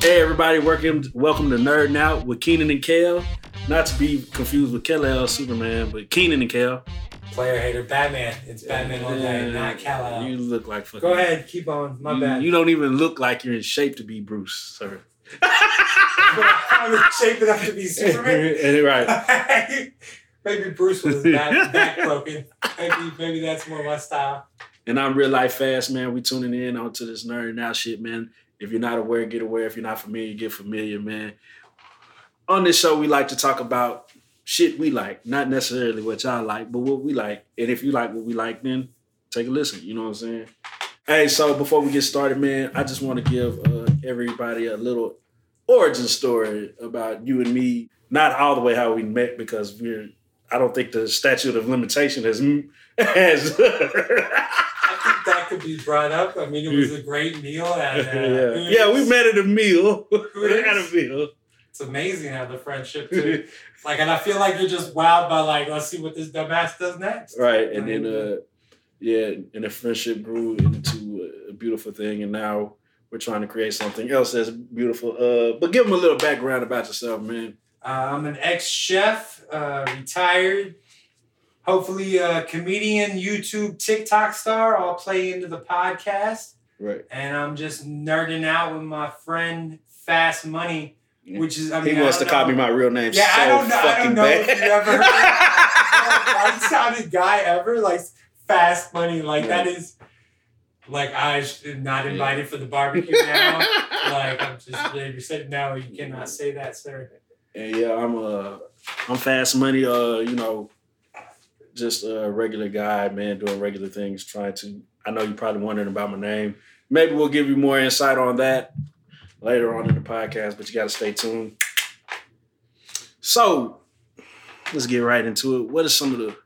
Hey everybody, welcome welcome to Nerd Out with Keenan and Kell. Not to be confused with Kal-El Superman, but Keenan and Kell. Player hater, Batman. It's Batman all day, not Kal-El. You look like fucking. Go ahead, keep on. My you, bad. You don't even look like you're in shape to be Bruce, sir. I'm in shape enough to be Superman. right. maybe Bruce was back, back broken. Maybe maybe that's more my style. And I'm real life fast, man. We tuning in onto this nerd now shit, man. If you're not aware, get aware. If you're not familiar, get familiar, man. On this show, we like to talk about shit we like, not necessarily what y'all like, but what we like. And if you like what we like, then take a listen. You know what I'm saying? Hey, so before we get started, man, I just want to give uh, everybody a little origin story about you and me. Not all the way how we met because we're. I don't think the statute of limitation has has. I could be brought up. I mean, it was a great meal. At, uh, yeah. yeah, we met at a meal. we had a meal. It's amazing how the friendship too. like, and I feel like you're just wowed by like, let's see what this dumbass does next. Right, and then uh, yeah, and the friendship grew into a beautiful thing, and now we're trying to create something else that's beautiful. Uh, but give them a little background about yourself, man. Uh, I'm an ex chef, uh, retired. Hopefully, a comedian, YouTube, TikTok star. I'll play into the podcast. Right. And I'm just nerding out with my friend Fast Money, which is I mean he wants to know. me my real name. Yeah, so I don't know. I don't know bad. if you ever heard right sounded guy ever like Fast Money. Like that is like I am not invited for the barbecue now. like I'm just you said no, you cannot say that, sir. And yeah, I'm uh I'm fast money, uh, you know, just a regular guy, man, doing regular things, trying to I know you're probably wondering about my name. Maybe we'll give you more insight on that later on in the podcast, but you gotta stay tuned. So let's get right into it. What are some of the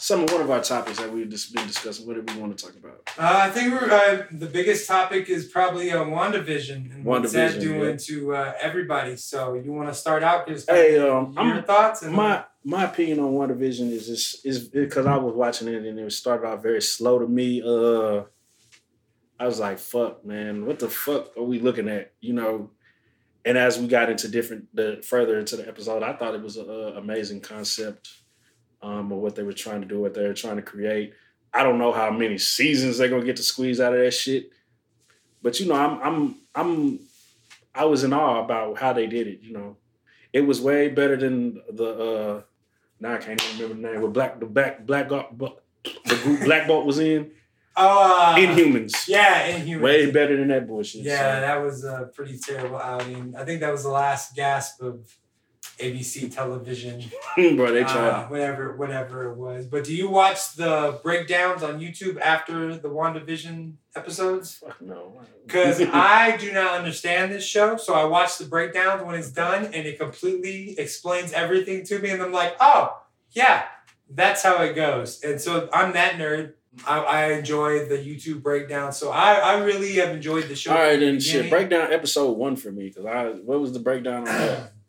some of one of our topics that we've just been discussing? What do we want to talk about? Uh, I think we're, uh, the biggest topic is probably uh, WandaVision and what's that WandaVision, doing yeah. to uh, everybody. So you want to start out? Just Hey, um, your I'm- thoughts and my my opinion on WandaVision is just is because I was watching it and it started out very slow to me. Uh I was like, fuck, man, what the fuck are we looking at? You know, and as we got into different the further into the episode, I thought it was an amazing concept um of what they were trying to do, what they were trying to create. I don't know how many seasons they're gonna get to squeeze out of that shit. But you know, I'm I'm I'm I was in awe about how they did it, you know. It was way better than the uh now I can't even remember the name. What black the black black the group Black Bolt was in oh, uh, Inhumans. Yeah, Inhumans. Way better than that bullshit. Yeah, so. that was a pretty terrible outing. I think that was the last gasp of ABC television. bro, they uh, whatever, whatever it was. But do you watch the breakdowns on YouTube after the WandaVision episodes? Fuck no. Because I do not understand this show, so I watch the breakdowns when it's done, and it completely explains everything to me, and I'm like, oh yeah, that's how it goes. And so I'm that nerd. I, I enjoy the YouTube breakdown, so I, I really have enjoyed the show. All right, from the then shit. beginning. Break down episode one for me, cause I what was the breakdown on that?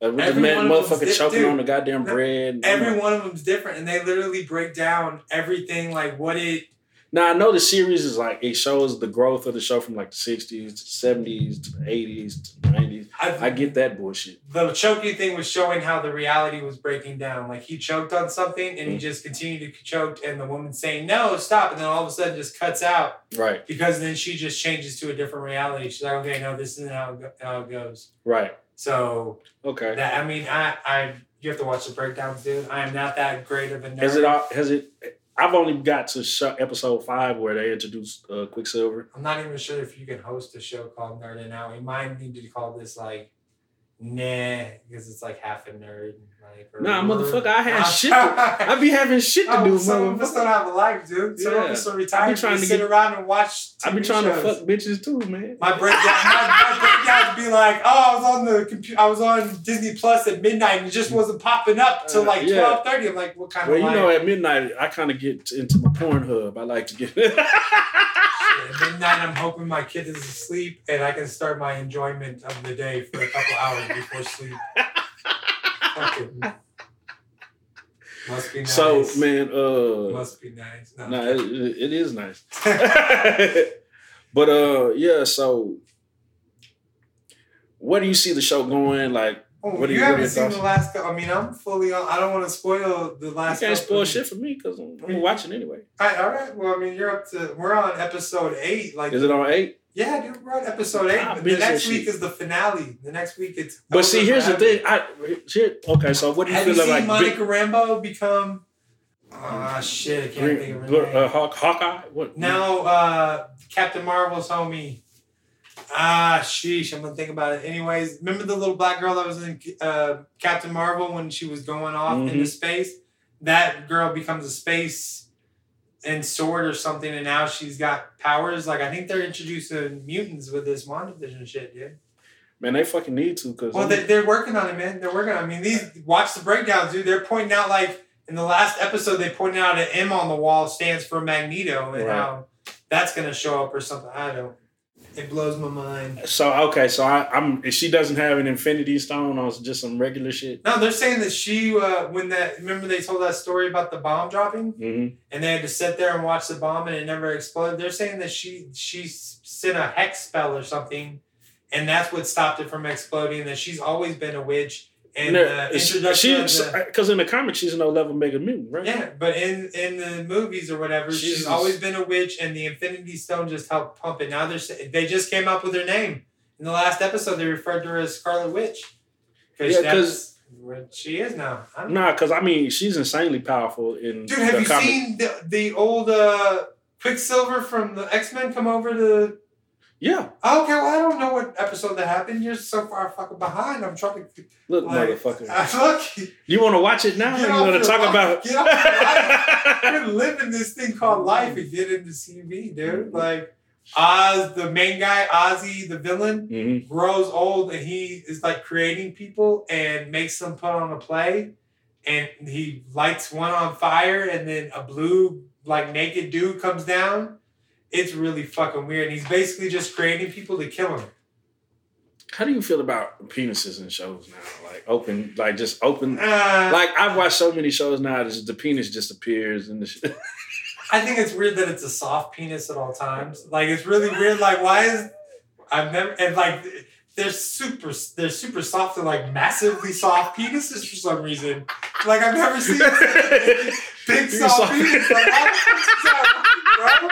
Every man, one of them's motherfucker choking dude, on the goddamn bread. Every one of them's different, and they literally break down everything, like what it. Now I know the series is like it shows the growth of the show from like the sixties to seventies to eighties to nineties. I, I get that bullshit. the choking thing was showing how the reality was breaking down. Like he choked on something, and he Mm. just continued to choke, and the woman saying no, stop, and then all of a sudden just cuts out Right, because then she just changes to a different reality. She's like, okay, no, this isn't how it, go- how it goes. right. So Okay. that I mean, I I you have to watch the breakdowns, dude. I am not that great of a nerd. Has it all? Has it? I've only got to episode five where they introduced uh, Quicksilver. I'm not even sure if you can host a show called Nerd and Out. We might need to call this like nah, because it's like half a nerd. Like Nah, motherfucker, I had shit. To, I be having shit to Oh, do, some of us don't have a life, dude. Some of Yeah. us are I retired. be trying to sit get- around and watch. I be TV trying shows. to fuck bitches too, man. My breakdown, my, my breakdowns be like, oh, I was on the computer, I was on Disney Plus at midnight, and it just wasn't popping up till Uh, like twelve thirty. I'm like, what kind Well, of Well, you know, at midnight, I kind of get into my Pornhub. I like to get. Shit, At midnight, I'm hoping my kid is asleep and I can start my enjoyment of the day for a couple hours before sleep. Fucking- Must be nice. So man, uh, Must be nice. No. no, it, it is nice. but uh, yeah. So, where do you see the show going? Like, Oh, What do you you- haven't seen thoughts? the last. I mean, I'm fully on. I don't want to spoil the you last. can't spoil shit for me because I'm, I'm watching anyway. All right, all right. Well, I mean, you're up to. We're on episode eight. Like, Is it on eight? yeah, dude, we're on episode eight. The next week shit. is the finale. The next week it's. But see, here's the thing. I shit. Okay, so what do you Have you seen like? Monica Big, Rambeau become? Ah, shit! I can't think of her Green, name. uh, Hawk, Hawkeye. What? Now, uh, Captain Marvel's homie. Ah, sheesh, I'm gonna think about it. Anyways, remember the little black girl that was in uh, Captain Marvel when she was going off Mhm. into space? That girl becomes a space and sword or something, and now she's got powers. Like I think they're introducing mutants with this WandaVision shit, dude. Man, they fucking need to because Well, they, they're working on it, man. They're working on. it. I mean, these watch the breakdowns, dude. They're pointing out like in the last episode, they pointed out an M on the wall stands for Magneto, and Right. how that's gonna show up or something. I don't. It blows my mind. So okay, so I, I'm. If she doesn't have an Infinity Stone, or just some regular shit. No, they're saying that she, uh, when that remember they told that story about the bomb dropping, hmm and they had to sit there and watch the bomb and it never exploded. They're saying that she she sent a hex spell or something, and that's what stopped it from exploding. That she's always been a witch. And the introduction of because in the comics she's an O level Mega Mutant, right? Yeah, but in in the movies or whatever, she's, She's- always been a witch, and the Infinity Stone just helped pump it. Now they're they just came up with her name in the last episode. They referred to her as Scarlet Witch Yeah, that's what she is now. Nah, because I mean she's insanely powerful in Dude, have the you comic. seen the, the old uh, Quicksilver from the X Men come over to? Yeah, okay, well I don't know what episode that happened. You're so far fucking behind. I'm trying to look, like, motherfucker. uh, look. you want to watch it now? Get you want to talk life. about? Get off. You're living this thing called life and get into CV, dude. Like Oz, the main guy, Ozzy, the villain, Mhm. grows old and he is like creating people and makes them put on a play. And he lights one on fire and then a blue, like naked dude comes down. It's really fucking weird. He's basically just creating people to kill him. How do you feel about penises in shows now? Like open, like just open. Uh, Like I've watched so many shows now, that the penis just appears and the shit. I think it's weird that it's a soft penis at all times. Like it's really weird. Like why is I've never and like they're super they're super soft and like massively soft penises for some reason. Like I've never seen big, big soft soft. penis. Like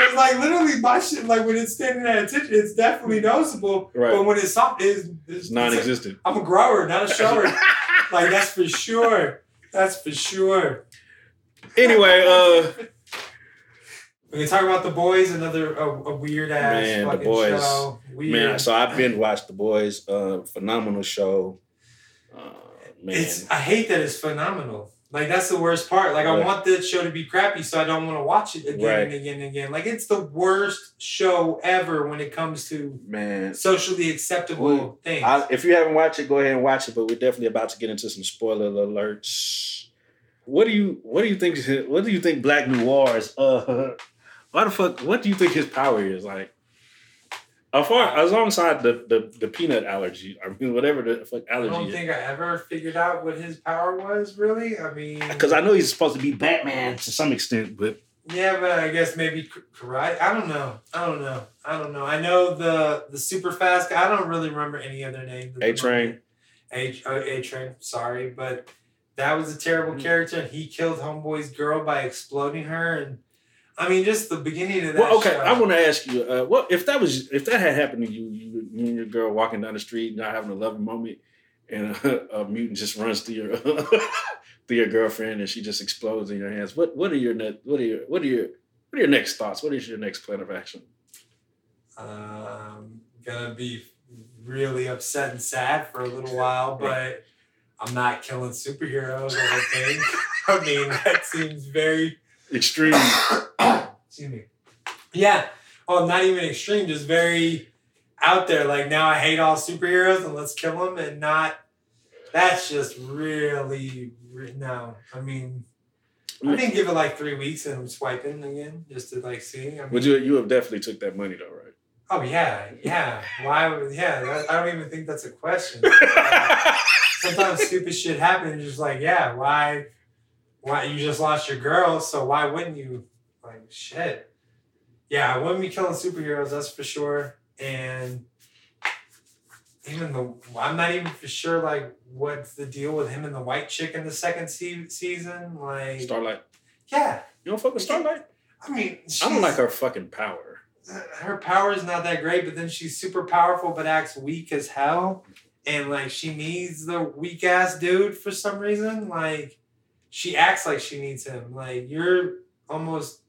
Because like literally my shit, like when it's standing at attention, it's definitely noticeable. Right. But when it's soft, it's, it's, It's non-existent. I'm a grower, not a shower. like that's for sure. That's for sure. anyway, uh, We can talk about the boys, another a, a weird ass Man, The Boys. show. Weird. man, so I've been watched The Boys. Uh, phenomenal show. Uh, man, it's I hate that it's phenomenal. Like that's the worst part. Like I want the show to be crappy, so I don't want to watch it again Right. and again and again. Like it's the worst show ever when it comes to man. socially acceptable Well, things. I, if you haven't watched it, go ahead and watch it. But we're definitely about to get into some spoiler alerts. What do you What do you think? What do you think Black Noir is? Uh, why the fuck? What do you think his power is like? As far as alongside the, the the peanut allergy, I mean whatever the fuck allergy. I don't think I ever figured out what his power was really. I mean, Because I know he's supposed to be Batman to some extent, but Yeah, but I guess maybe karate. I don't know. I don't know. I don't know. I know the the super fast guy. I don't really remember any other the A Train. A oh, A Train. Sorry, but that was a terrible Mm. character. He killed Homeboy's girl by exploding her, and I mean, just the beginning of that. well, okay. show. I want to ask you, uh, what if that was if that had happened to you, you, you and your girl walking down the street, not having a loving moment, and a, a mutant just runs through your through your girlfriend, and she just explodes in your hands. What what are your net? What are your what are your what are your next thoughts? What is your next plan of action? um, gonna be really upset and sad for a little while, but I'm not killing superheroes. I don't think. I mean, that seems very Extreme. Excuse me. Yeah. Oh, well, not even extreme, just very out there. Like now, I hate all superheroes and let's kill them, and not. That's just really re- no. I mean, I think give it like three weeks and I'm swiping again just to like see. I mean, Would you you have definitely took that money though, right? Oh yeah, yeah. Why? would Yeah, I don't even think that's a question. Sometimes stupid shit happens. Just like yeah, why? why you just lost your girl, so why wouldn't you? Like shit. Yeah, I wouldn't be killing superheroes, that's for sure. And even the I'm not even for sure like what's the deal with him and the white chick in the second se- season. Like Starlight. yeah, You don't fuck with Starlight? I mean I don't like her fucking power. her power is not that great, but then she's super powerful but acts weak as hell. And like she needs the weak ass dude for some reason. Like she acts like she needs him. Like you're almost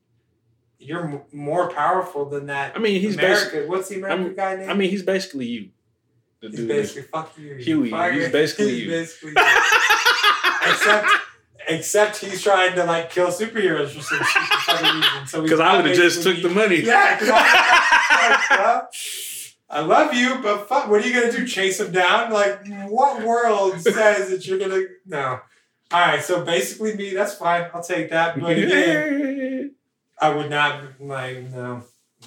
you're m- more powerful than that. I mean, he's America. What's the American I'm- guy name? I mean, he's basically you. The he's dude. basically fuck you. Hughie. fucker. He's basically He's you. basically you. except except he's trying to like kill superheroes for some reason. So Because I would have just basically- took the money. Yeah, I, well, I love you, but fuck, what are you gonna do? Chase him down? Like, what world says that you're gonna? No. All right, so basically, me. That's fine. I'll take that. But again, I would not like no,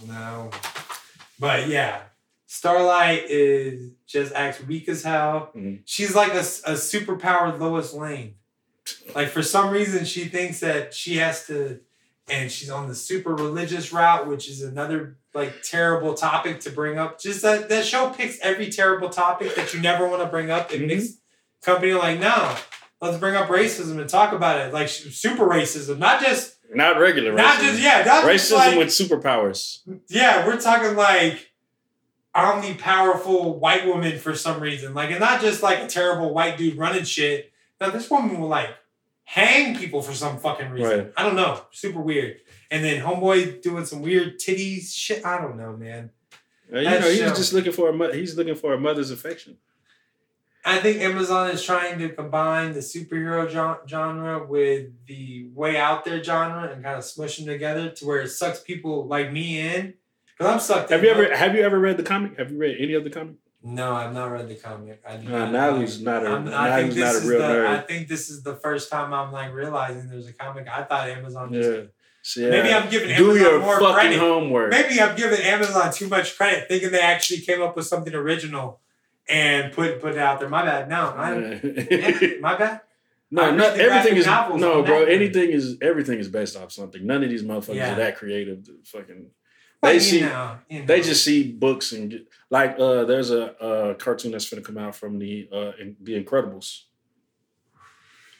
no. But yeah, Starlight is just acts weak as hell. Mhm. She's like a, a superpowered Lois Lane. Like for some reason, she thinks that she has to, and she's on the super religious route, which is another like terrible topic to bring up. Just that that show picks every terrible topic that you never want to bring up. It Mhm. makes company like no, let's bring up racism and talk about it, like super racism, not just Not regular racism. not just yeah, not just racism like with superpowers. yeah, we're talking like omni powerful white woman for some reason. Like, and not just like a terrible white dude running shit. No, this woman will like hang people for some fucking reason. Right. I don't know. Super weird. And then homeboy doing some weird titties shit. I don't know, man. You That know, he's show. just looking for a mo- he's looking for a mother's affection. I think Amazon is trying to combine the superhero genre with the way out there genre and kind of smush them together to where it sucks people like me in. Because I'm sucked Have you ever have you ever read the comic? Have you read any of the comic? No, I've not read the comic. I do not now he's not a I'm- now he's not a is real the, nerd. I think this is the first time I'm like realizing there's a comic. I thought Amazon. Just, yeah. Yeah. Maybe I'm giving do Amazon your more fucking credit. homework. Maybe I'm giving Amazon too much credit, thinking they actually came up with something original and put put it out there. My bad. No, I, yeah, my bad. No, not everything is no, bro. Anything is everything is based off something. None of these motherfuckers Yeah. are that creative. Fucking, But, they see know, you know. they just see books and get, like uh, there's a, uh cartoon that's gonna come out from the uh, in, the Incredibles.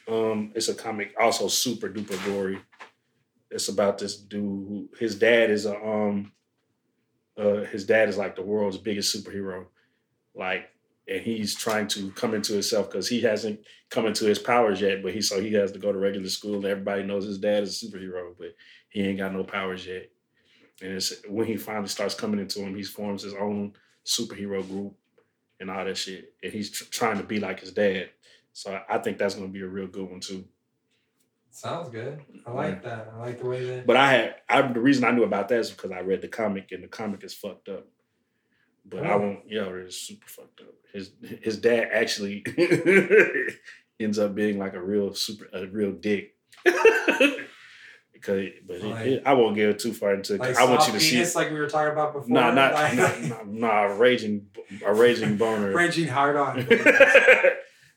Um, it's a comic, also super duper gory. It's about this dude. Who, his dad is a um, uh, his dad is like the world's biggest superhero, like, and he's trying to come into himself because he hasn't come into his powers yet. But he so he has to go to regular school, and everybody knows his dad is a superhero, but he ain't got no powers yet. And it's when he finally starts coming into him, he forms his own superhero group and all that shit. And he's tr- trying to be like his dad. So I- think that's gonna be a real good one too. sounds good. I like that. I like the way that. But I had I the reason I knew about that is because I read the comic and the comic is fucked up. But I Oh. won't yo, it's super fucked up. His his dad actually ends up being like a real super a real dick. because but Like- it- I won't get too far into it. like I want you to see penis, like we were talking about before. No, not like, not nah, nah, raging a raging boner. raging hard on.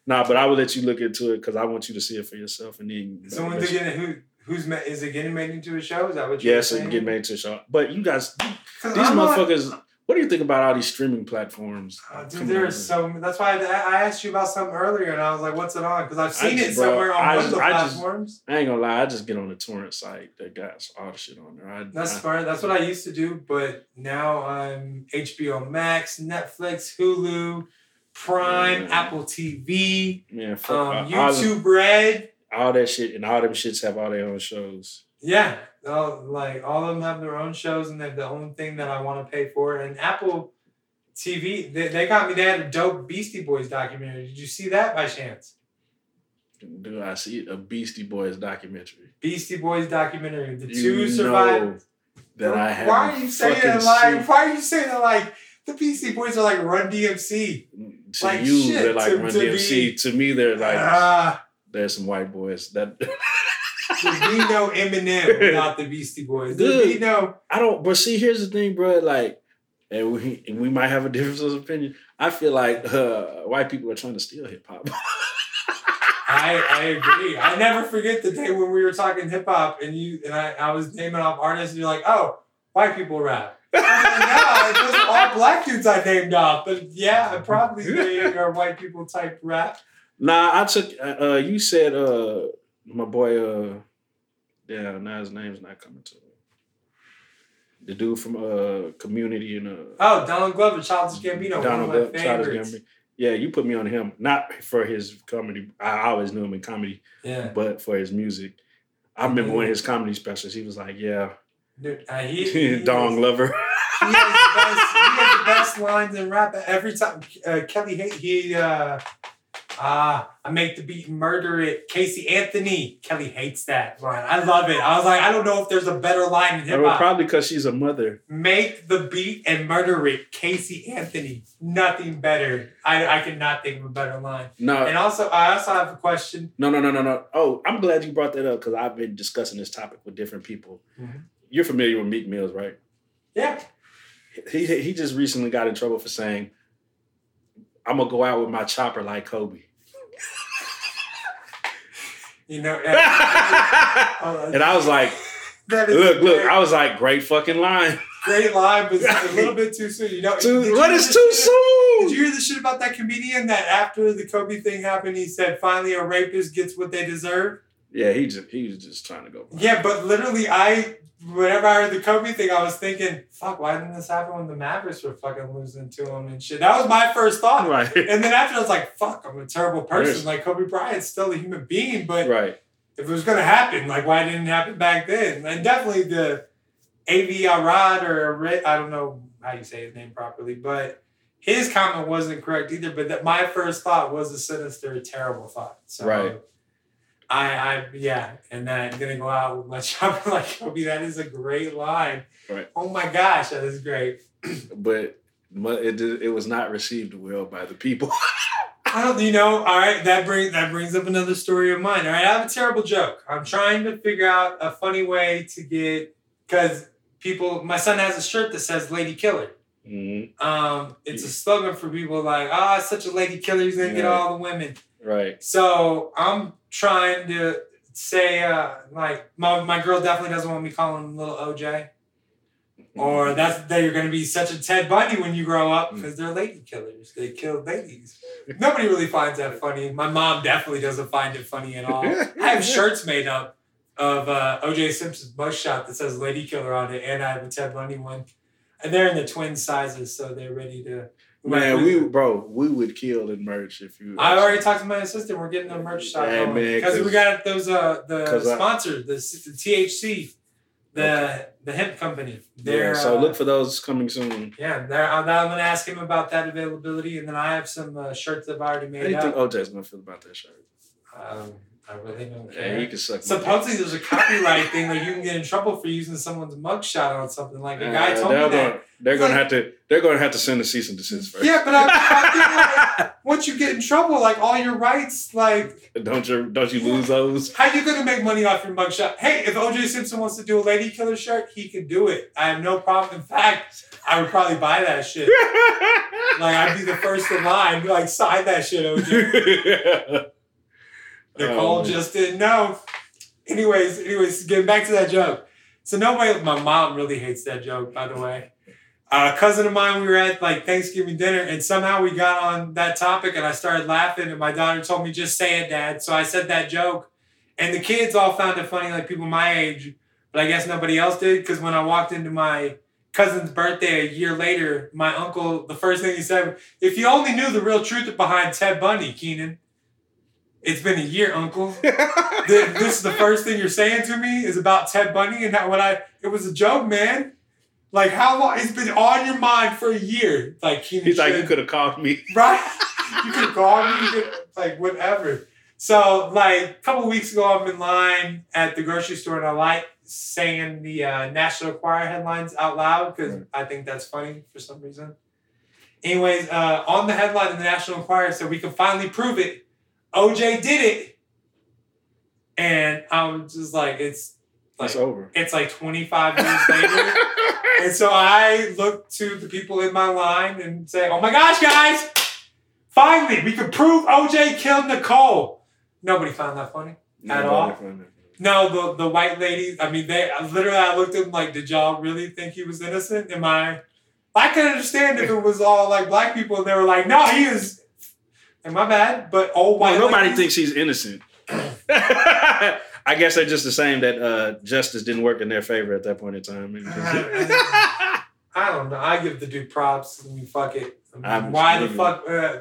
nah, but I will let you look into it because I want you to see it for yourself and then. So when's it getting who who's ma- is it getting made into a show? Is that what you're Yes, saying? and get made into a show. But you guys, these I'm not- motherfuckers. What do you think about all these streaming platforms? Uh, dude, there so that's why I, I asked you about something earlier, and I was like, "What's it on?" Because I've seen just- it bro, somewhere on I one just- of the I just- platforms. I ain't gonna lie. I just get on the torrent site that got all the shit on there. I, That's I, fine. That's what I used to do, but now I'm HBO Max, Netflix, Hulu, Prime, Yeah. Apple TV. Fuck, um, all, all, YouTube Red. all that shit and all them shits have all their own shows. Yeah, all, like all of them have their own shows, and they're the only thing that I want to pay for. And Apple TV, they, they got me. They had a dope Beastie Boys documentary. Did you see that by chance? Do I see a Beastie Boys documentary? Beastie Boys documentary. The You two survived. that I have. Why are you saying it like? Why are you saying it like the Beastie Boys are like Run DMC? To like you, shit, they're like to- Run to DMC. to me, they're like Ah, there's some white boys that there'd be no Eminem without the Beastie Boys. There'd be no. I don't. But see, here's the thing, bro. Like, and we and we might have a difference of opinion. I feel like uh, white people are trying to steal hip hop. I, I agree. I never forget the day when we were talking hip hop and you and I, I was naming off artists and you're like, oh, white people rap. I was like, no, it was all black dudes I named off. But yeah, I probably think are white people type rap. Nah, I took. Uh, uh, you said uh, my boy. Yeah, now his name's not coming to me. The dude from uh, Community and uh, Oh, Donald Glover, Childish Gambino, Donald one of Glover, my Childish. Gambino. Yeah, you put me on him, not for his comedy. I always knew him in comedy, Yeah, but for his music. I remember one of his comedy specials. He was like, "Yeah, dude, uh, he, he Dong is- Lover." He has, the best, he has the best lines in rap. Every time uh, Kelly Hay- he uh, uh, I make the beat murder it. Casey Anthony. Kelly hates that line. I love it. I was like, I don't know if there's a better line in hip hop. probably because she's a mother. Make the beat and murder it. Casey Anthony. Nothing better. I, I cannot think of a better line. No, And also, I also have a question. no, no, no, no, no. Oh, I'm glad you brought that up because I've been discussing this topic with different people. Mhm. You're familiar with Meek Mills, right? Yeah. He he just recently got in trouble for saying, "I'm gonna go out with my chopper like Kobe." You know, and, and I was like, "Look, look!" great, I was like, "Great fucking line." great line, but it's a little bit too soon. You know, Too, what is too soon? Did you hear the shit about that comedian that after the Kobe thing happened, he said finally a rapist gets what they deserve? Yeah, he just he was just trying to go. Yeah, but literally, I whenever I heard the Kobe thing, I was thinking, fuck, why didn't this happen when the Mavericks were fucking losing to him and shit? That was my first thought. Right, And then after I was like, fuck, I'm a terrible person. Yes. Like Kobe Bryant's still a human being, but right. if it was gonna happen, like why didn't it happen back then? And definitely the Avi Arad or I don't know how you say his name properly, but his comment wasn't correct either. But that my first thought was a sinister, terrible thought. So Right. I, I, yeah, and then I'm gonna go out with my chopper like Kobe. That is a great line. Right. Oh my gosh, that is great. But it did, it was not received well by the people. I don't, you know, all right, that brings that brings up another story of mine. All right, I have a terrible joke. I'm trying to figure out a funny way to get because people. My son has a shirt that says "Lady Killer." Mhm. Um, it's a slogan for people like, "Ah, it's such a lady killer. He's gonna get all the women." Right. So I'm trying to say, uh, like, my, my girl definitely doesn't want me calling him little OJ. Or that's that you're gonna be such a Ted Bundy when you grow up because they're lady killers. They kill ladies. Nobody really finds that funny. My mom definitely doesn't find it funny at all. I have shirts made up of uh, OJ Simpson's mugshot that says "Lady Killer" on it, and I have a Ted Bundy one, and they're in the twin sizes, so they're ready to. Man, we bro, we would kill and merch if you. I already talked to my assistant. We're getting the merch shop Yeah, going man, because we got those uh the 'cause I- the, the THC, the the hemp company. They're Yeah, so uh, look for those coming soon. yeah. I'm, I'm gonna ask him about that availability, and then I have some uh, shirts that I've already How do made you think. OJ's gonna feel about that shirt? Um, I really don't Yeah, care. he can suck. Supposedly there's a copyright thing where you can get in trouble for using someone's mugshot on something. Like a guy Uh, told me that. gonna, they're gonna Like- have to. They're gonna have to send a cease and desist first. Yeah, but I'm, I'm like, once you get in trouble, like all your rights, like don't you don't you lose those? How you gonna make money off your mugshot? Hey, if OJ Simpson wants to do a lady killer shirt, he can do it. I have no problem. In fact, I would probably buy that shit. Like I'd be the first in line. Be like, sign that shit, OJ. Nicole just didn't know. Anyways, anyways, getting back to that joke. So nobody, my mom really hates that joke, by the way. A cousin of mine, we were at like Thanksgiving dinner, and somehow we got on that topic, and I started laughing, and my daughter told me, "Just say it, Dad." So I said that joke, and the kids all found it funny, like people my age, but I guess nobody else did, because when I walked into my cousin's birthday a year later, my uncle, the first thing he said, "If you only knew the real truth behind Ted Bundy, Keenan." It's been a year, Uncle. Th- this is the first thing you're saying to me is about Ted Bundy and how when I it was a joke, man. Like how long it's been on your mind for a year? Like Keenan He's like, you could have called me. right? You could call me, you could like whatever. So like a couple weeks ago, I'm in line at the grocery store and I like saying the uh, National Enquirer headlines out loud because Right. I think that's funny for some reason. Anyways, uh, on the headline in the National Enquirer said we can finally prove it. OJ did it, and I'm just like it's like It's over. it's like 25 years later. And so I look to the people in my line and say, "Oh my gosh, guys! Finally, we can prove OJ killed Nicole." Nobody found that funny. Nobody all? No, the the white ladies. I mean, they literally. I looked at them like, did y'all really think he was innocent? Am I? I can understand if it was all like black people and they were like, no, he is. Am I bad? But old white. Well, nobody ladies- thinks he's innocent. I guess they're just the same that uh, justice didn't work in their favor at that point in time. I don't know. I give the dude props. I mean, fuck it. I mean, why the fuck? Uh,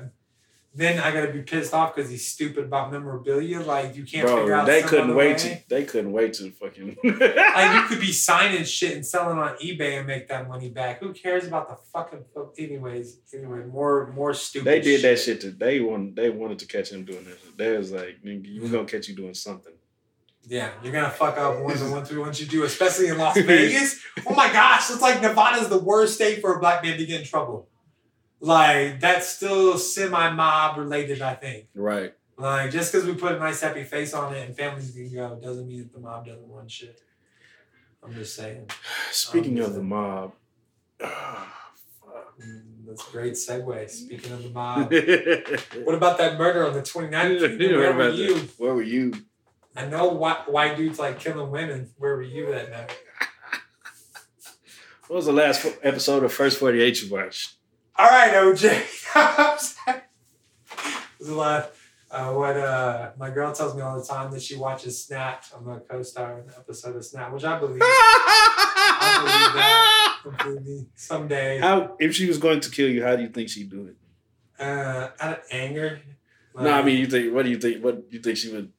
then I gotta be pissed off because he's stupid about memorabilia. Like you can't figure Bro, out. they couldn't wait way. to they couldn't wait to fucking like you could be signing shit and selling on eBay and make that money back. Who cares about the fucking anyways? Anyway, more more stupid. They did that shit. To, they want. They wanted to catch him doing that. They was like, "Nigga, we're gonna catch you doing something." Yeah, you're gonna fuck up one and one three once you do, especially in Las Vegas. Oh my gosh, it's like Nevada's the worst state for a black man to get in trouble. Like that's still semi mob related, I think. Right. Like just because we put a nice happy face on it and families can go doesn't mean that the mob doesn't run shit. I'm just saying. Speaking Um, of the mob, fuck. Mm, That's a great segue. Speaking of the mob, what about that murder on the 29th? You know Where were you? that. Where were you? I know white, white dudes like killing women. Where were you that night? What was the last episode of First Forty Eight you watched? All right, OJ. Is a lot. Uh, what uh, my girl tells me all the time that she watches Snapped. I'm a co-star in an episode of Snap, which I believe I believe completely. Someday, How if she was going to kill you, how do you think she'd do it? uh, out of anger. no, I mean, you think what do you think? What do you think she would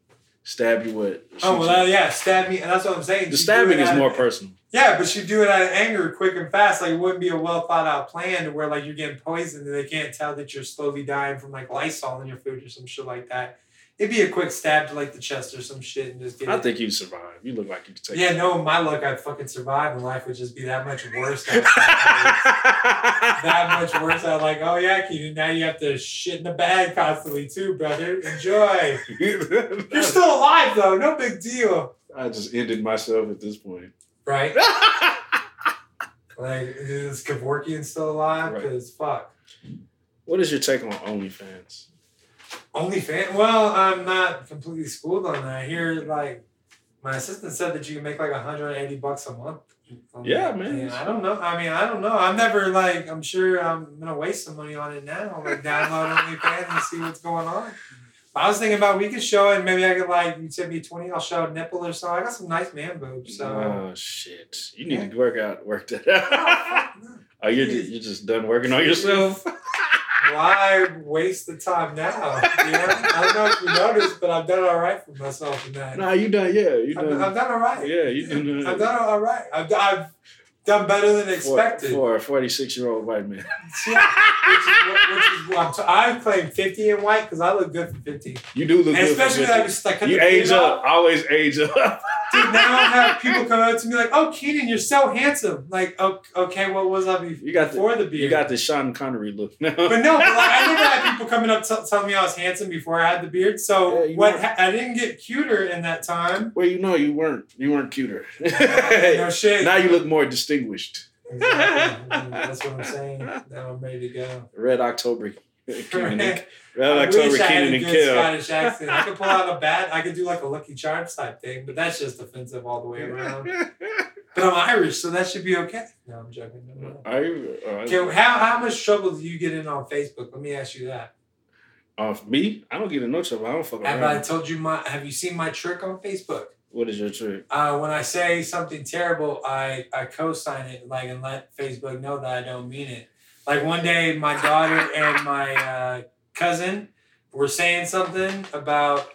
stab you with? Oh well, uh, yeah, stab me, and that's what I'm saying. the She'd stabbing is out of- more personal. Yeah, but she do it out of anger, quick and fast. Like it wouldn't be a well thought out plan to where like you're getting poisoned and they can't tell that you're slowly dying from like Lysol in your food or some shit like that. It'd be a quick stab to like the chest or some shit and just get I it. think you'd survive. You look like you could take. yeah, no, my luck, I'd fucking survive and life would just be that much worse. that, much worse. I'm like, oh yeah, Keenan, now you have to shit in the bag constantly too, brother. Enjoy. You're still alive though, no big deal. I just ended myself at this point. Right? Like, is Kevorkian still alive? Right. Because fuck. what is your take on OnlyFans? OnlyFans? Well, I'm not completely schooled on that. I hear like my assistant said that you can make like 180 bucks a month. on Yeah, that. man. I don't know. I mean, I don't know. I'm never like. I'm sure I'm gonna waste some money on it now. Like download OnlyFans and see what's going on. But I was thinking about we could show it. Maybe I could like you tip me 20. I'll show a nipple or so. I got some nice man boobs. So. oh shit! You need to work out, work that out. oh, you're just, you're just done working on yourself. Why waste the time now? You know? I don't know if you noticed, but I've done all right for myself in that. nah, you done. Yeah, you I've, done. I've done all right. yeah, you done. Uh, I've done all right. I've, I've done better than expected. for a 46 year old white man. Yeah, which is what, which is what I'm t- I claim 50 in white because I look good for 50. You do look And good. for especially 50. that was like you age up. off. Always age up. Dude, now I have people come up to me like, "Oh, Keenan, you're so handsome." Like, oh, okay, what was I before You got the the beard? you got the Sean Connery look now. But no, but like I never had people coming up t- telling me I was handsome before I had the beard. So Yeah, what? Ha- I didn't get cuter in that time. well, you know you weren't you weren't cuter. no shit. now you look more distinguished. Exactly. That's what I'm saying. Now I'm ready to go. Red October. Keenan and- I Red October wish I had a good Kill. Scottish accent. I could pull out a bad. I could do like a Lucky Charms type thing, but that's just offensive all the way around. But I'm Irish, so that should be okay. No, I'm joking. No, no. You? Uh, Okay, how how much trouble do you get in on Facebook? Let me ask you that. uh, me? I don't get in no trouble. I don't fuck around. Have. I told you my? Have you seen my trick on Facebook? What is your trick? Uh, when I say something terrible, I, I co-sign it like and let Facebook know that I don't mean it. Like one day, my daughter and my uh, cousin were saying something about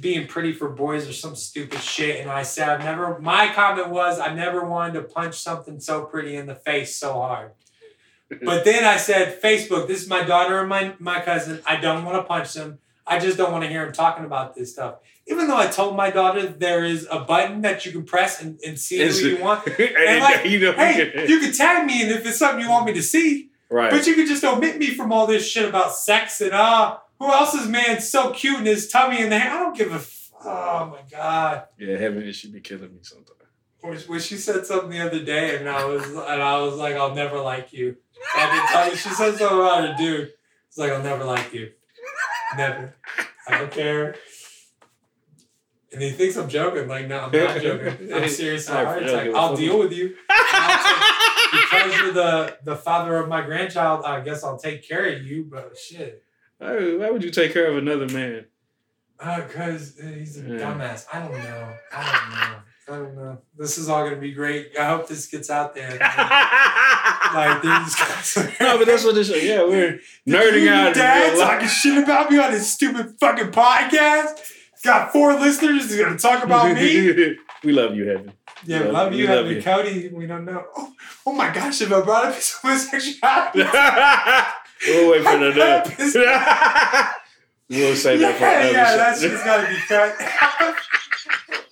being pretty for boys or some stupid shit, and I said I've never. My comment was I never wanted to punch something so pretty in the face so hard. But then I said, Facebook, this is my daughter and my, my cousin. I don't want to punch them. I just don't want to hear him talking about this stuff. Even though I told my daughter there is a button that you can press and, and see who you want. and like, you know, Hey, you can tag me and if it's something you want me to see, right. but you can just omit me from all this shit about sex and ah, who else's man's so cute in his tummy and the hair. I don't give a f- oh my god. yeah, heaven, it should be killing me sometimes. When she said something the other day and I was and I was like, I'll never like you. I can tell you, she said something about her dude. It's like I'll never like you. Never. I don't care. And he thinks I'm joking. Like, no, I'm not joking. I'm serious. I heart attack. I'll deal with you. because you're the the father of my grandchild. I guess I'll take care of you. But shit, Why, would you take care of another man? Uh, because uh, he's a Yeah. dumbass. I don't know. I don't know. I don't know. This is all gonna be great. I hope this gets out there. like these guys. no, but that's what this. Yeah, we're nerding out. Dad talking shit about me on his stupid fucking podcast. Got four listeners. He's gonna talk about me. we love you, Heaven. Yeah, Love- we you, love Heaven you. Cody. We don't know. Oh, oh my gosh, if I brought up his homosexuality. we'll wait for the We'll save yeah, that for another yeah, show. that shit's gotta be cut.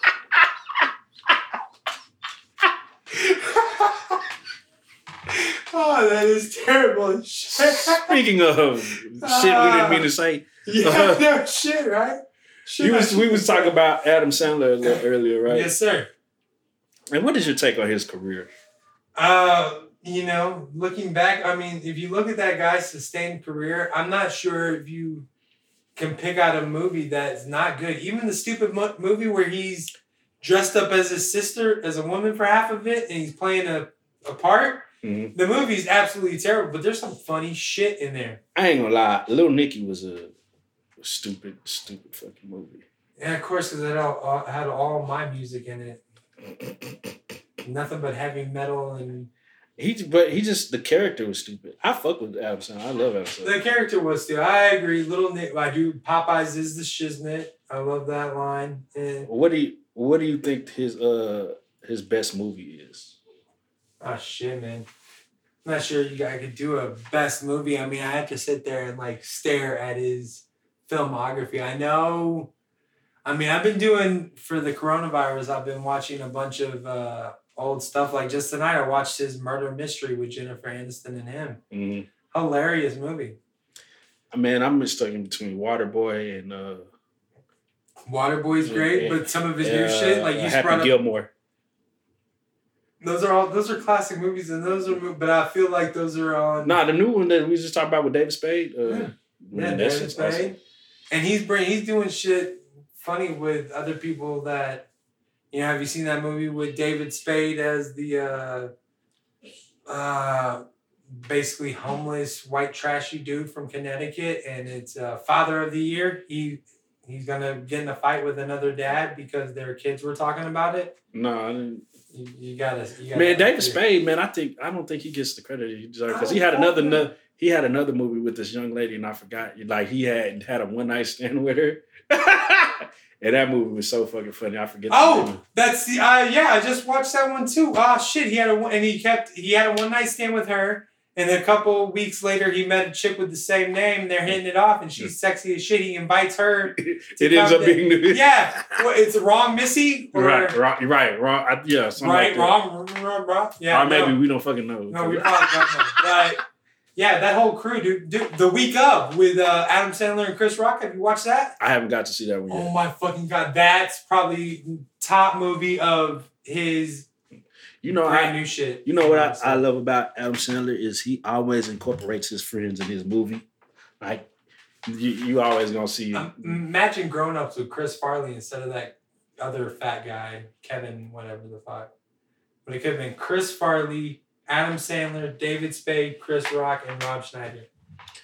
oh, that is terrible shit. Speaking of shit, we didn't mean to say. yeah, no shit, right? Shit, You was, we was talking about Adam Sandler a little earlier, right? Yes, sir. And what is your take on his career? Uh, you know, looking back, I mean, if you look at that guy's sustained career, I'm not sure if you can pick out a movie that's not good. Even the stupid mo- movie where he's dressed up as his sister, as a woman for half of it, and he's playing a, a part. Mhm. The movie's absolutely terrible, but there's some funny shit in there. I ain't gonna lie, Little Nicky was a stupid, stupid fucking movie. And of course, because it all, had all my music in it. Nothing but heavy metal and He, but he just the character was stupid. I fuck with Sandler. I love Sandler. The character was too. I agree. Little Nick, I do. Popeyes is the shiznit. I love that line. And What do you What do you think his uh his best movie is? oh shit, man. I'm not sure you guys could do a best movie. I mean, I have to sit there and like stare at his filmography. I know. I mean, I've been doing for the coronavirus. I've been watching a bunch of uh, old stuff. Like just tonight, I watched his Murder Mystery with Jennifer Aniston and him. Mhm. Hilarious movie. I mean, I'm stuck in between Waterboy and uh, Waterboy's great, Yeah. but some of his uh new shit, like you Happy brought up Gilmore. Those are all those are classic movies, and those are. But I feel like those are on. Nah, the new one that we just talked about with David Spade. Uh, Yeah. yeah, David shit's awesome. Spade, and he's bring he's doing shit funny with other people that, you know. Have you seen that movie with David Spade as the, uh, uh, basically homeless white trashy dude from Connecticut, and it's uh, Father of the Year. He he's gonna get in a fight with another dad because their kids were talking about it. No, I didn't. You, you gotta, you gotta Man, David Spade, man, I think I don't think he gets the credit he deserves because he had another no, he had another movie with this young lady and I forgot like he had had a one night stand with her, and that movie was so fucking funny. I forget. the. Oh, that's the uh yeah, I just watched that one too. Oh shit, he had a one and he kept he had a one night stand with her, and then a couple weeks later he met a chick with the same name. They're hitting it off, and she's sexy as shit. He invites her. it ends up being the Yeah, well, it's wrong, Missy. Or, right, right, right, wrong. I, yeah, right, like wrong, wrong, wrong. Yeah, or maybe no, we don't fucking know. no, we probably don't know. But yeah, that whole crew, dude, dude the week of with uh, Adam Sandler and Chris Rock. Have you watched that? I haven't got to see that one yet. Oh my fucking god, that's probably top movie of his You know, brand I, new shit. you know what I, I love about Adam Sandler is he always incorporates his friends in his movie. Like you, you always gonna see. Um, imagine grown ups with Chris Farley instead of that other fat guy, Kevin, whatever the fuck. But it could have been Chris Farley, Adam Sandler, David Spade, Chris Rock, and Rob Schneider.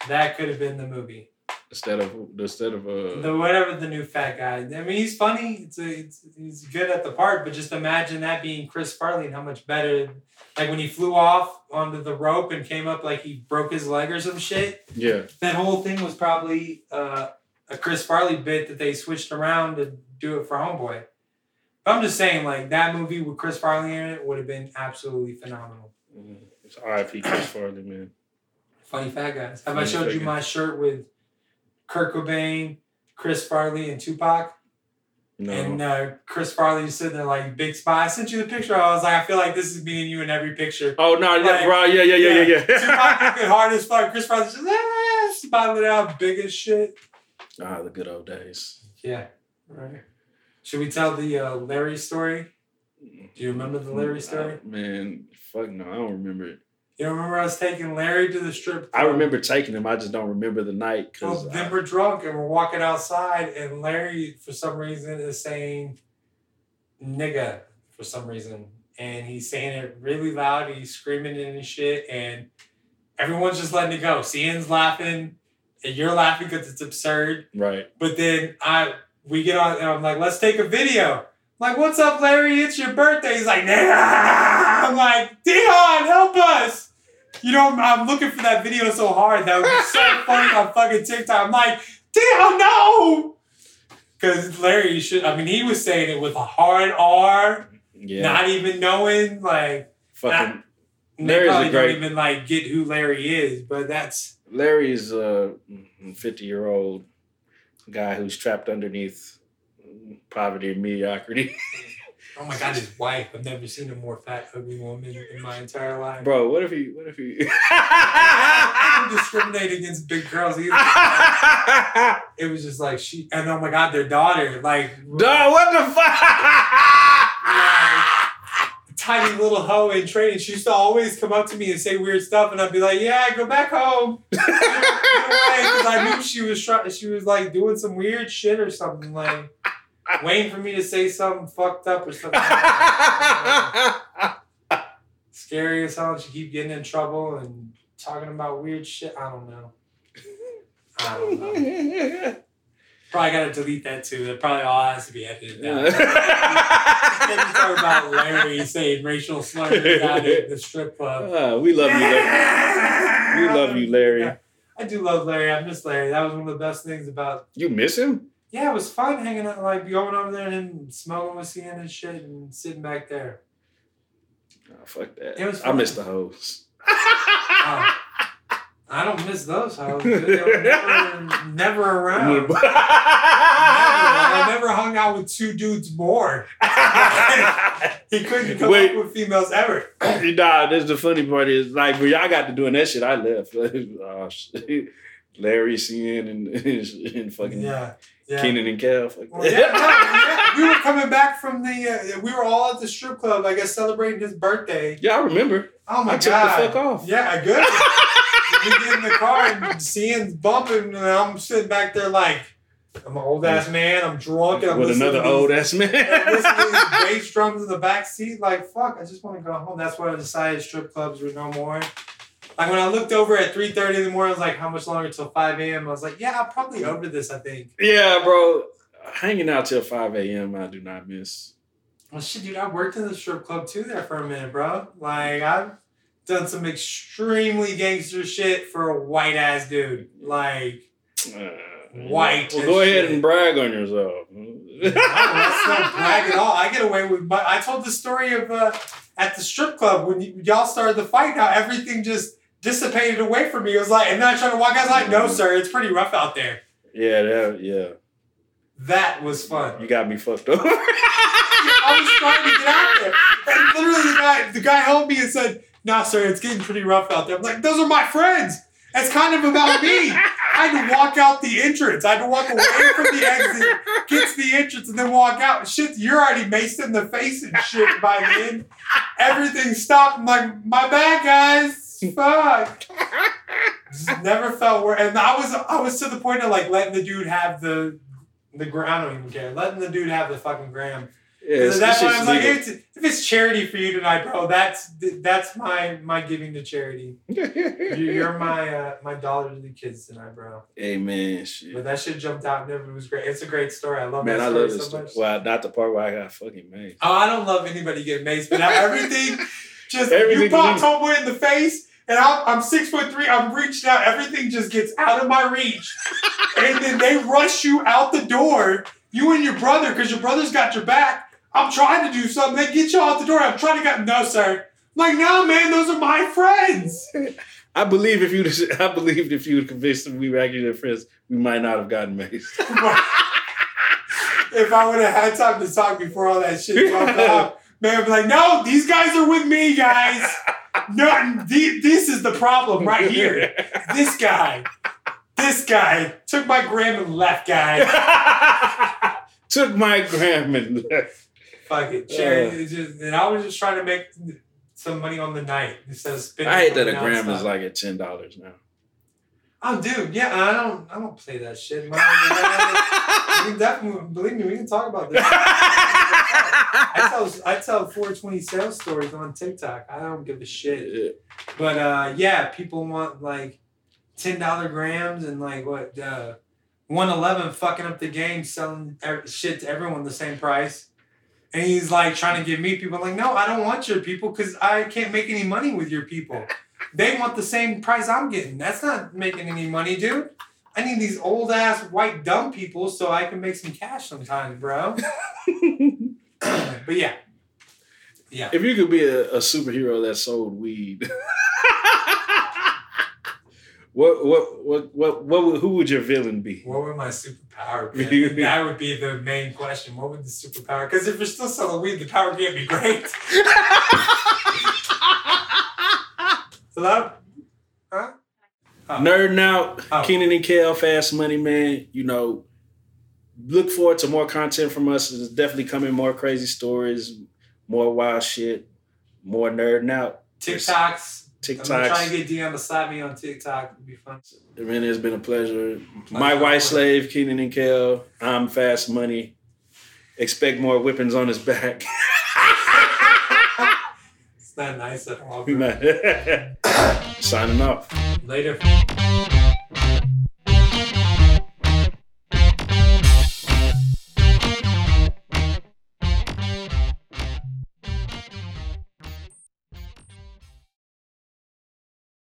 That could have been the movie. Instead of instead of uh, The whatever the new fat guy. I mean, he's funny. It's, a, it's he's good at the part, but just imagine that being Chris Farley and how much better. Like when he flew off onto the rope and came up like he broke his leg or some shit. yeah. that whole thing was probably uh, a Chris Farley bit that they switched around to do it for Homeboy. But I'm just saying, like that movie with Chris Farley in it would have been absolutely phenomenal. Mm, It's R.I.P. Chris Farley, man. Funny fat guys. Have I showed you guy. my shirt with Kurt Cobain, Chris Farley, and Tupac? No, And uh, Chris Farley is sitting there like big spy. I sent you the picture. I was like, I feel like this is me and you in every picture. oh no, yeah, like- right, yeah, yeah, yeah, yeah, Tupac yeah. looking hard as fuck. Chris Farley's just ah, smiling out big as shit. ah, the good old days. Yeah. Right. Should we tell the uh, Larry story? Do you remember the Larry story? Uh, man, fuck no, I don't remember it. You remember us taking Larry to the strip I remember taking him. I just don't remember the night Well, because then we're drunk and we're walking outside, and Larry, for some reason, is saying nigga for some reason. And he's saying it really loud, he's screaming and shit, and everyone's just letting it go. Cian's laughing, and you're laughing because it's absurd. right. But then I we get on and I'm like, let's take a video. I'm like, what's up, Larry? It's your birthday. He's like, nah. I'm like, Dion, help us. You know, I'm, I'm looking for that video so hard. That would be so funny on fucking TikTok. I'm like, Dion, no. Because Larry, you should, I mean, he was saying it with a hard R, Yeah. not even knowing, like, Fucking they Larry's a probably don't even, like, get who Larry is. But that's, Larry's a 50 year old guy who's trapped underneath poverty and mediocrity. oh my God, his wife. I've never seen a more fat, ugly woman in my entire life. Bro, what if he what if he I don't discriminate against big girls either. It was just like she, and oh my god, their daughter, like Dog, what the fuck? tiny little hoe in training. She used to always come up to me and say weird stuff, and I'd be like, "Yeah, go back home." Because I knew she was trying. She was like doing some weird shit or something, like waiting for me to say something fucked up or something. Scary as hell. She keep getting in trouble and talking about weird shit. I don't know. I don't know. Probably gotta delete that too. That probably all has to be edited out. Then talk about Larry saying racial slurs out at the strip club. Ah, we love you, Larry. We love you, Larry. I do love Larry. I miss Larry. That was one of the best things about. You miss him? Yeah, it was fun hanging out, like going over there and smoking with Cian and shit, and sitting back there. Oh, fuck that. It was I miss the hoes. Oh, I don't miss those hoes. dude. They were never, never around. Never. I never hung out with two dudes more. He couldn't come Wait. up with females ever. nah, this the funny part is like when y'all got to doing that shit, I left. oh, shit. Larry, Cian, and, and fucking Yeah. Yeah. Keenan and Kell. Fuck Well, yeah, we were coming back from the. Uh, we were all at the strip club, I guess, celebrating his birthday. Yeah, I remember. Oh my I took god! the fuck off. Yeah, good. we get in the car and seeing bumping, and I'm sitting back there like, I'm an old ass man. I'm drunk, and I'm With another these- old ass man. Listening to bass drums in the back seat. Like, fuck, I just want to go home. That's why I decided strip clubs were no more. Like when I looked over at 3:30 in the morning, I was like, how much longer till 5 a.m.? I was like, yeah, I'm probably over this. I think. yeah, bro. Hanging out till 5 a.m. I do not miss. Well, shit, dude, I worked in the strip club too there for a minute, bro. Like, I've done some extremely gangster shit for a white ass dude. Like, Uh, White Well, go ahead and brag on yourself. no, that's not brag at all. I get away with. But I told the story of uh, at the strip club when y- y'all started the fight. How everything just dissipated away from me. It was like, and then I tried to walk. I was like, no, mm-hmm. sir, it's pretty rough out there. yeah, that, yeah. That was fun. You got me fucked up. I was trying to get out there. And literally the guy the guy held me and said, nah, sir, it's getting pretty rough out there. I'm like, those are my friends. It's kind of about me. I had to walk out the entrance. I had to walk away from the exit, get to the entrance, and then walk out. Shit, you're already maced in the face and shit by then. Everything stopped. I'm like, my bad, guys. Fuck. Never felt worse. And I was I was to the point of like letting the dude have the the gram. I don't even care. Letting the dude have the fucking gram. yeah, Because at that I shit's was like, it's, if it's charity for you tonight, bro, that's that's my my giving to charity. You- You're my uh, my dollar to the kids tonight, bro. Amen. shit. But that shit jumped out and it was great. It's a great story. I love Man, that I story love so story. much. Well, not the part where I got fucking made. Oh, I don't love anybody getting maced, but everything just Everything you pop homeboy in the face, and I'm, I'm six foot three. I'm reaching out. Everything just gets out of my reach, and then they rush you out the door. You and your brother, because your brother's got your back. I'm trying to do something. They get you out the door. I'm trying to get no, sir. I'm like, no, man, those are my friends. I believe if you, I believed if you would convince them we were actually their friends, we might not have gotten maced. if I would have had time to talk before all that shit jumped out, man, I'd be like, no, these guys are with me, guys. No, this is the problem right here. This guy, this guy took my gram and left, guy. Took my gram and left. Fuck it, charity. Uh. is just, and I was just trying to make some money on the night of spending. I hate that a gram is like at ten dollars now. Oh, dude, yeah, I don't, I don't play that shit. Definitely believe me. We can talk about this. I tell, I tell 420 sales stories on TikTok. I don't give a shit. But uh, yeah, people want like ten dollar grams and like what uh, one eleven fucking up the game, selling shit to everyone the same price. And he's like trying to get me people like, no, I don't want your people because I can't make any money with your people. They want the same price I'm getting. That's not making any money, dude. I need these old ass white dumb people so I can make some cash sometimes, bro. but yeah. Yeah. If you could be a, a superhero that sold weed, what what what what what would, who would your villain be? What would my superpower be? that would be the main question. What would the superpower? Because if you're still selling weed, the power can't be great. Hello? Huh? Nerding out, Oh. Keenan and Kell, Fass Money Man. You know, look forward to more content from us. There's definitely coming more crazy stories, more wild shit, more nerding out. TikToks. TikToks. I'm gonna try and get DM to slap me on TikTok. It'd be fun. Man, it's been a pleasure. My white slave, Keenan and Kell. I'm Fass Money. Expect more whippings on his back. It's not nice at all. Signing off. Later.